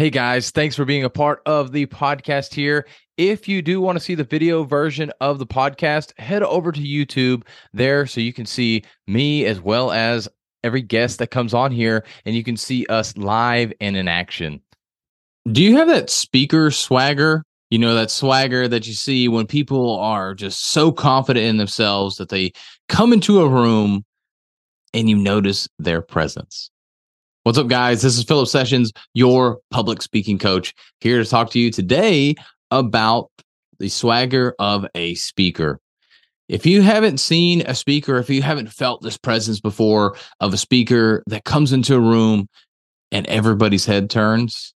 Hey guys, thanks for being a part of the podcast here. If you do want to see the video version of the podcast, head over to YouTube there so you can see me as well as every guest that comes on here and you can see us live and in action. Do you have that speaker swagger? You know, that swagger that you see when people are just so confident in themselves that they come into a room and you notice their presence. What's up, guys? This is Philip Sessions, your public speaking coach, here to talk to you today about the swagger of a speaker. If you haven't seen a speaker, if you haven't felt this presence before of a speaker that comes into a room and everybody's head turns,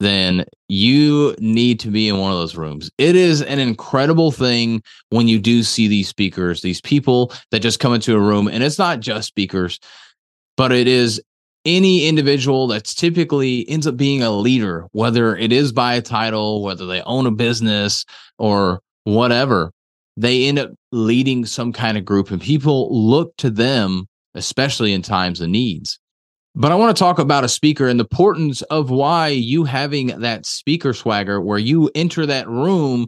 then you need to be in one of those rooms. It is an incredible thing when you do see these speakers, these people that just come into a room, and it's not just speakers, but it is any individual that's typically ends up being a leader, whether it is by a title, whether they own a business or whatever, they end up leading some kind of group and people look to them, especially in times of needs. But I want to talk about a speaker and the importance of why you having that speaker swagger where you enter that room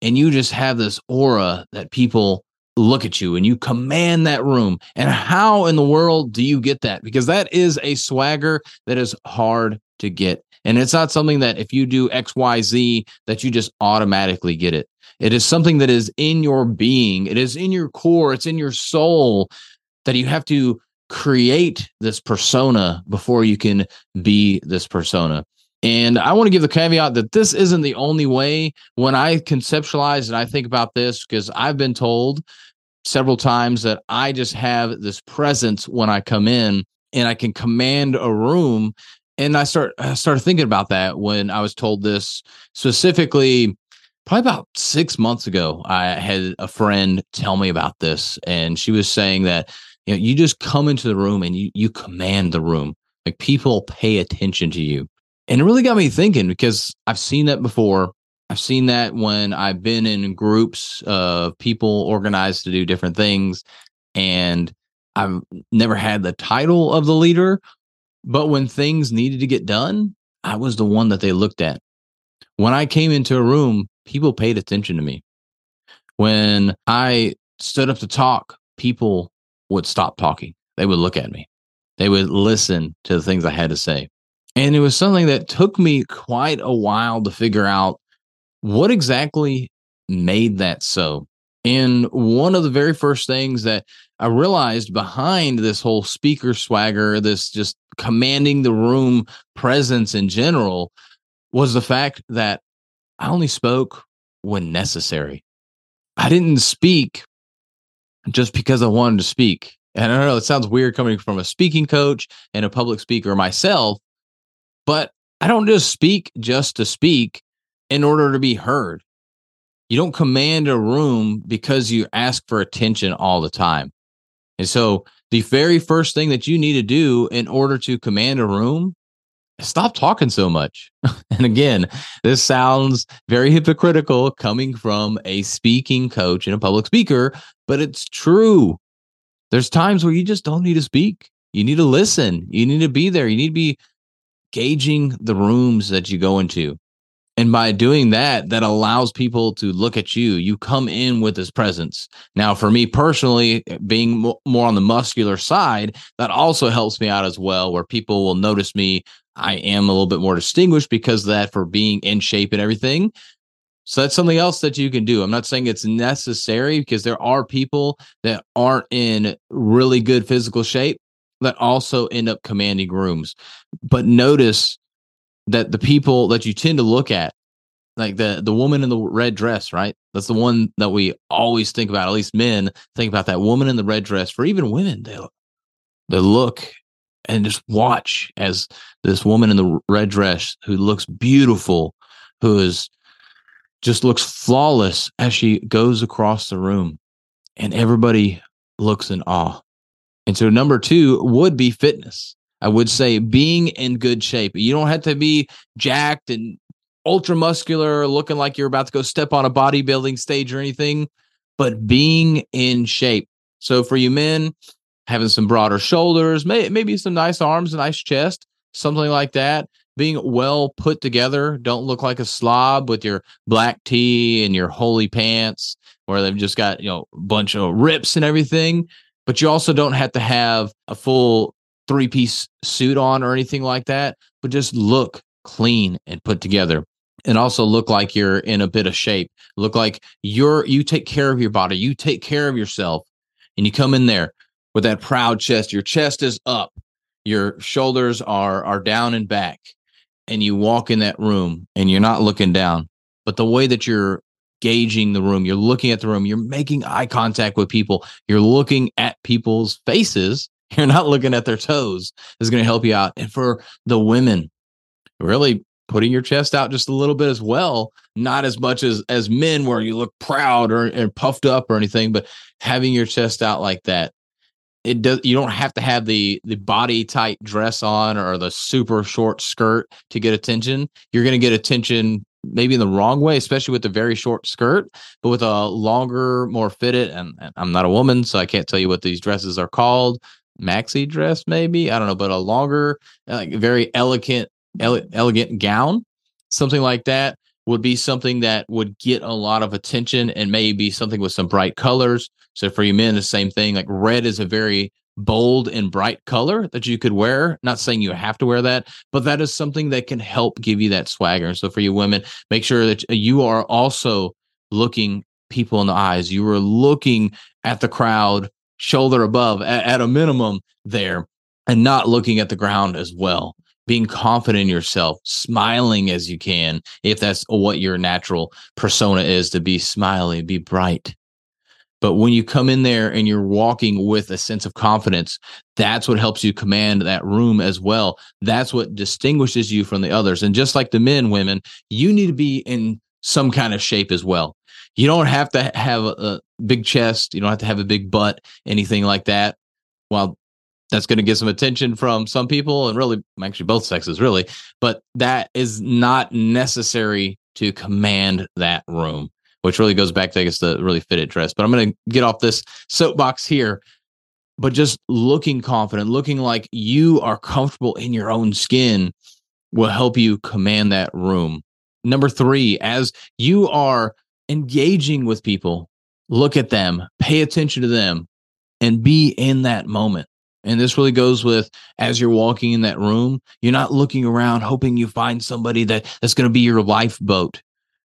and you just have this aura that people look at you and you command that room. And how in the world do you get that? Because that is a swagger that is hard to get. And it's not something that if you do XYZ that you just automatically get it. It is something that is in your being, it is in your core, it's in your soul that you have to create this persona before you can be this persona. And I want to give the caveat that this isn't the only way when I conceptualize and I think about this, because I've been told several times that I just have this presence when I come in and I can command a room. And I start I started thinking about that when I was told this specifically probably about six months ago. I had a friend tell me about this, and she was saying that you know you just come into the room and you you command the room. Like people pay attention to you. And it really got me thinking because I've seen that before. I've seen that when I've been in groups of people organized to do different things, and I've never had the title of the leader. But when things needed to get done, I was the one that they looked at. When I came into a room, people paid attention to me. When I stood up to talk, people would stop talking. They would look at me. They would listen to the things I had to say. And it was something that took me quite a while to figure out what exactly made that so. And one of the very first things that I realized behind this whole speaker swagger, this just commanding the room presence in general, was the fact that I only spoke when necessary. I didn't speak just because I wanted to speak. And I don't know, it sounds weird coming from a speaking coach and a public speaker myself, but I don't just speak just to speak in order to be heard. You don't command a room because you ask for attention all the time. And so the very first thing that you need to do in order to command a room stop talking so much. and again, this sounds very hypocritical coming from a speaking coach and a public speaker, but it's true. There's times where you just don't need to speak. You need to listen. You need to be there. You need to be gauging the rooms that you go into. And by doing that, that allows people to look at you. You come in with this presence. Now, for me personally, being more on the muscular side, that also helps me out as well, where people will notice me. I am a little bit more distinguished because of that for being in shape and everything. So that's something else that you can do. I'm not saying it's necessary because there are people that aren't in really good physical shape that also end up commanding rooms. But notice that the people that you tend to look at, like the the woman in the red dress, right? That's the one that we always think about. At least men think about that woman in the red dress. For even women, they they look and just watch as this woman in the red dress who looks beautiful, who is just looks flawless as she goes across the room, and everybody looks in awe. And so number two would be fitness. I would say being in good shape. You don't have to be jacked and ultra muscular, looking like you're about to go step on a bodybuilding stage or anything, but being in shape. So for you men, having some broader shoulders, may, maybe some nice arms, a nice chest, something like that. being well put together. Don't look like a slob with your black tee and your holy pants, where they've just got you know a bunch of rips and everything. But you also don't have to have a full three piece suit on or anything like that. But just look clean and put together. And also look like you're in a bit of shape. Look like you're you take care of your body. You take care of yourself. And you come in there with that proud chest. Your chest is up. Your shoulders are are down and back. And you walk in that room and you're not looking down. But the way that you're gauging the room. You're looking at the room. You're making eye contact with people. You're looking at people's faces. You're not looking at their toes. Is going to help you out. And for the women really putting your chest out just a little bit as well not as much as as men where you look proud or and puffed up or anything but having your chest out like that it does you don't have to have the the body tight dress on or the super short skirt to get attention. You're going to get attention maybe in the wrong way especially with the very short skirt but with a longer more fitted and, and i'm not a woman so i can't tell you what these dresses are called maxi dress maybe i don't know but a longer like very elegant ele- elegant gown, something like that would be something that would get a lot of attention and maybe something with some bright colors. So for you men, the same thing. Like red is a very bold and bright color that you could wear. Not saying you have to wear that, but that is something that can help give you that swagger. So for you women, make sure that you are also looking people in the eyes. You are looking at the crowd shoulder above at, at a minimum there and not looking at the ground as well being confident in yourself, smiling as you can, if that's what your natural persona is to be smiley, be bright. But when you come in there and you're walking with a sense of confidence, that's what helps you command that room as well. That's what distinguishes you from the others. And just like the men, women, you need to be in some kind of shape as well. You don't have to have a, big chest, you don't have to have a big butt, anything like that. While that's going to get some attention from some people and really actually both sexes really but that is not necessary to command that room which really goes back to i guess the really fitted dress but i'm going to get off this soapbox here. But just looking confident looking like you are comfortable in your own skin will help you command that room. Number three as you are engaging with people look at them pay attention to them and be in that moment. And this really goes with as you're walking in that room, you're not looking around hoping you find somebody that that's going to be your lifeboat.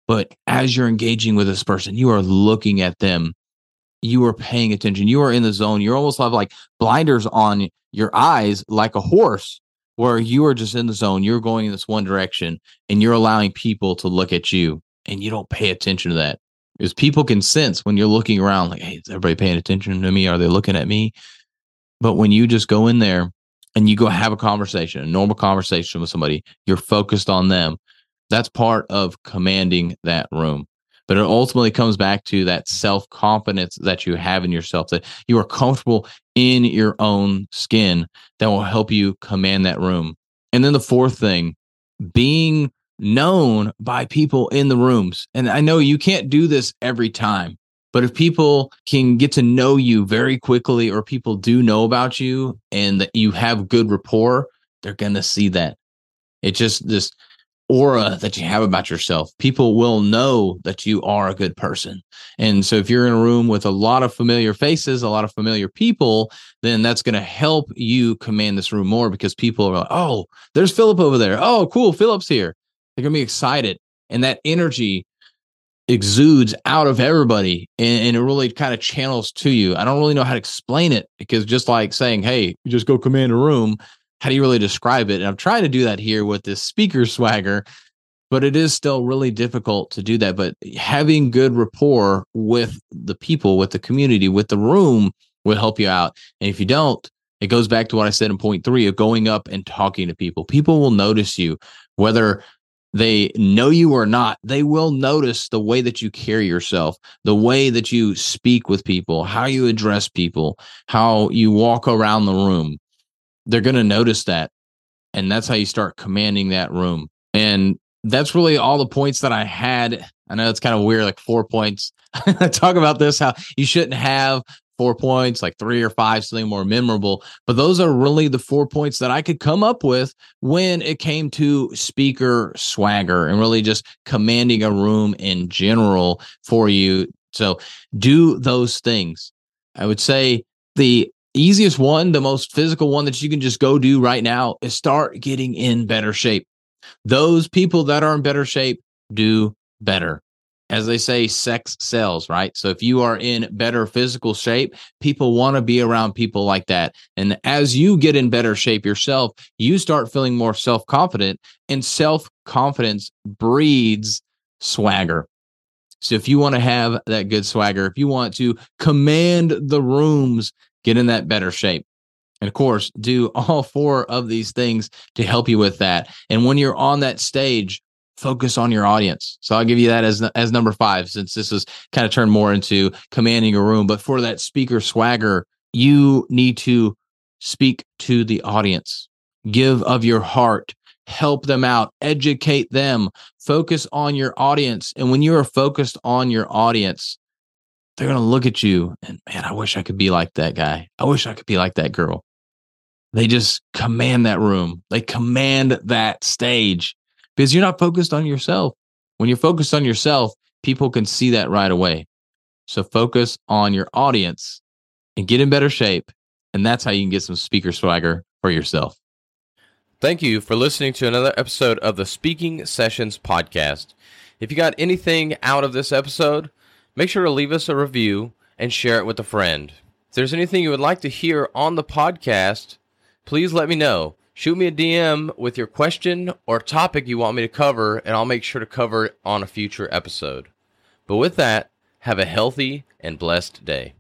But as you're engaging with this person, you are looking at them. You are paying attention. You are in the zone. You almost have like blinders on your eyes, like a horse, where you are just in the zone. You're going in this one direction and you're allowing people to look at you and you don't pay attention to that. Because people can sense when you're looking around, like, hey, is everybody paying attention to me? Are they looking at me? But when you just go in there and you go have a conversation, a normal conversation with somebody, you're focused on them. That's part of commanding that room. But it ultimately comes back to that self confidence that you have in yourself, that you are comfortable in your own skin that will help you command that room. And then the fourth thing, being known by people in the rooms. And I know you can't do this every time, but if people can get to know you very quickly, or people do know about you and that you have good rapport, they're going to see that. It just this aura that you have about yourself. People will know that you are a good person. And so if you're in a room with a lot of familiar faces, a lot of familiar people, then that's going to help you command this room more because people are like, oh, there's Philip over there. Oh, cool. Philip's here. They're going to be excited. And that energy exudes out of everybody and, and, it really kind of channels to you. I don't really know how to explain it because just like saying, hey, you just go command a room, how do you really describe it? And I'm trying to do that here with this speaker swagger, but it is still really difficult to do that. But having good rapport with the people, with the community, with the room will help you out. And if you don't, it goes back to what I said in point three of going up and talking to people. People will notice you, whether they know you or not, they will notice the way that you carry yourself, the way that you speak with people, how you address people, how you walk around the room. They're going to notice that. And that's how you start commanding that room. And that's really all the points that I had. I know it's kind of weird, like four points. Talk about this how you shouldn't have four points, like three or five, something more memorable. But those are really the four points that I could come up with when it came to speaker swagger and really just commanding a room in general for you. So do those things. I would say the easiest one, the most physical one that you can just go do right now is start getting in better shape. Those people that are in better shape do better as they say, sex sells, right? So if you are in better physical shape, people want to be around people like that. And as you get in better shape yourself, you start feeling more self confident, and self confidence breeds swagger. So if you want to have that good swagger, if you want to command the rooms, get in that better shape. And of course, do all four of these things to help you with that. And when you're on that stage, focus on your audience. So I'll give you that as as number 5 since this is kind of turned more into commanding a room, but for that speaker swagger, you need to speak to the audience. Give of your heart, help them out, educate them, focus on your audience. And when you are focused on your audience, they're going to look at you and man, I wish I could be like that guy. I wish I could be like that girl. They just command that room. They command that stage because you're not focused on yourself. When you're focused on yourself, people can see that right away. So focus on your audience and get in better shape. And that's how you can get some speaker swagger for yourself. Thank you for listening to another episode of the Speaking Sessions podcast. If you got anything out of this episode, make sure to leave us a review and share it with a friend. If there's anything you would like to hear on the podcast, please let me know shoot me a DM with your question or topic you want me to cover, and I'll make sure to cover it on a future episode. But with that, have a healthy and blessed day.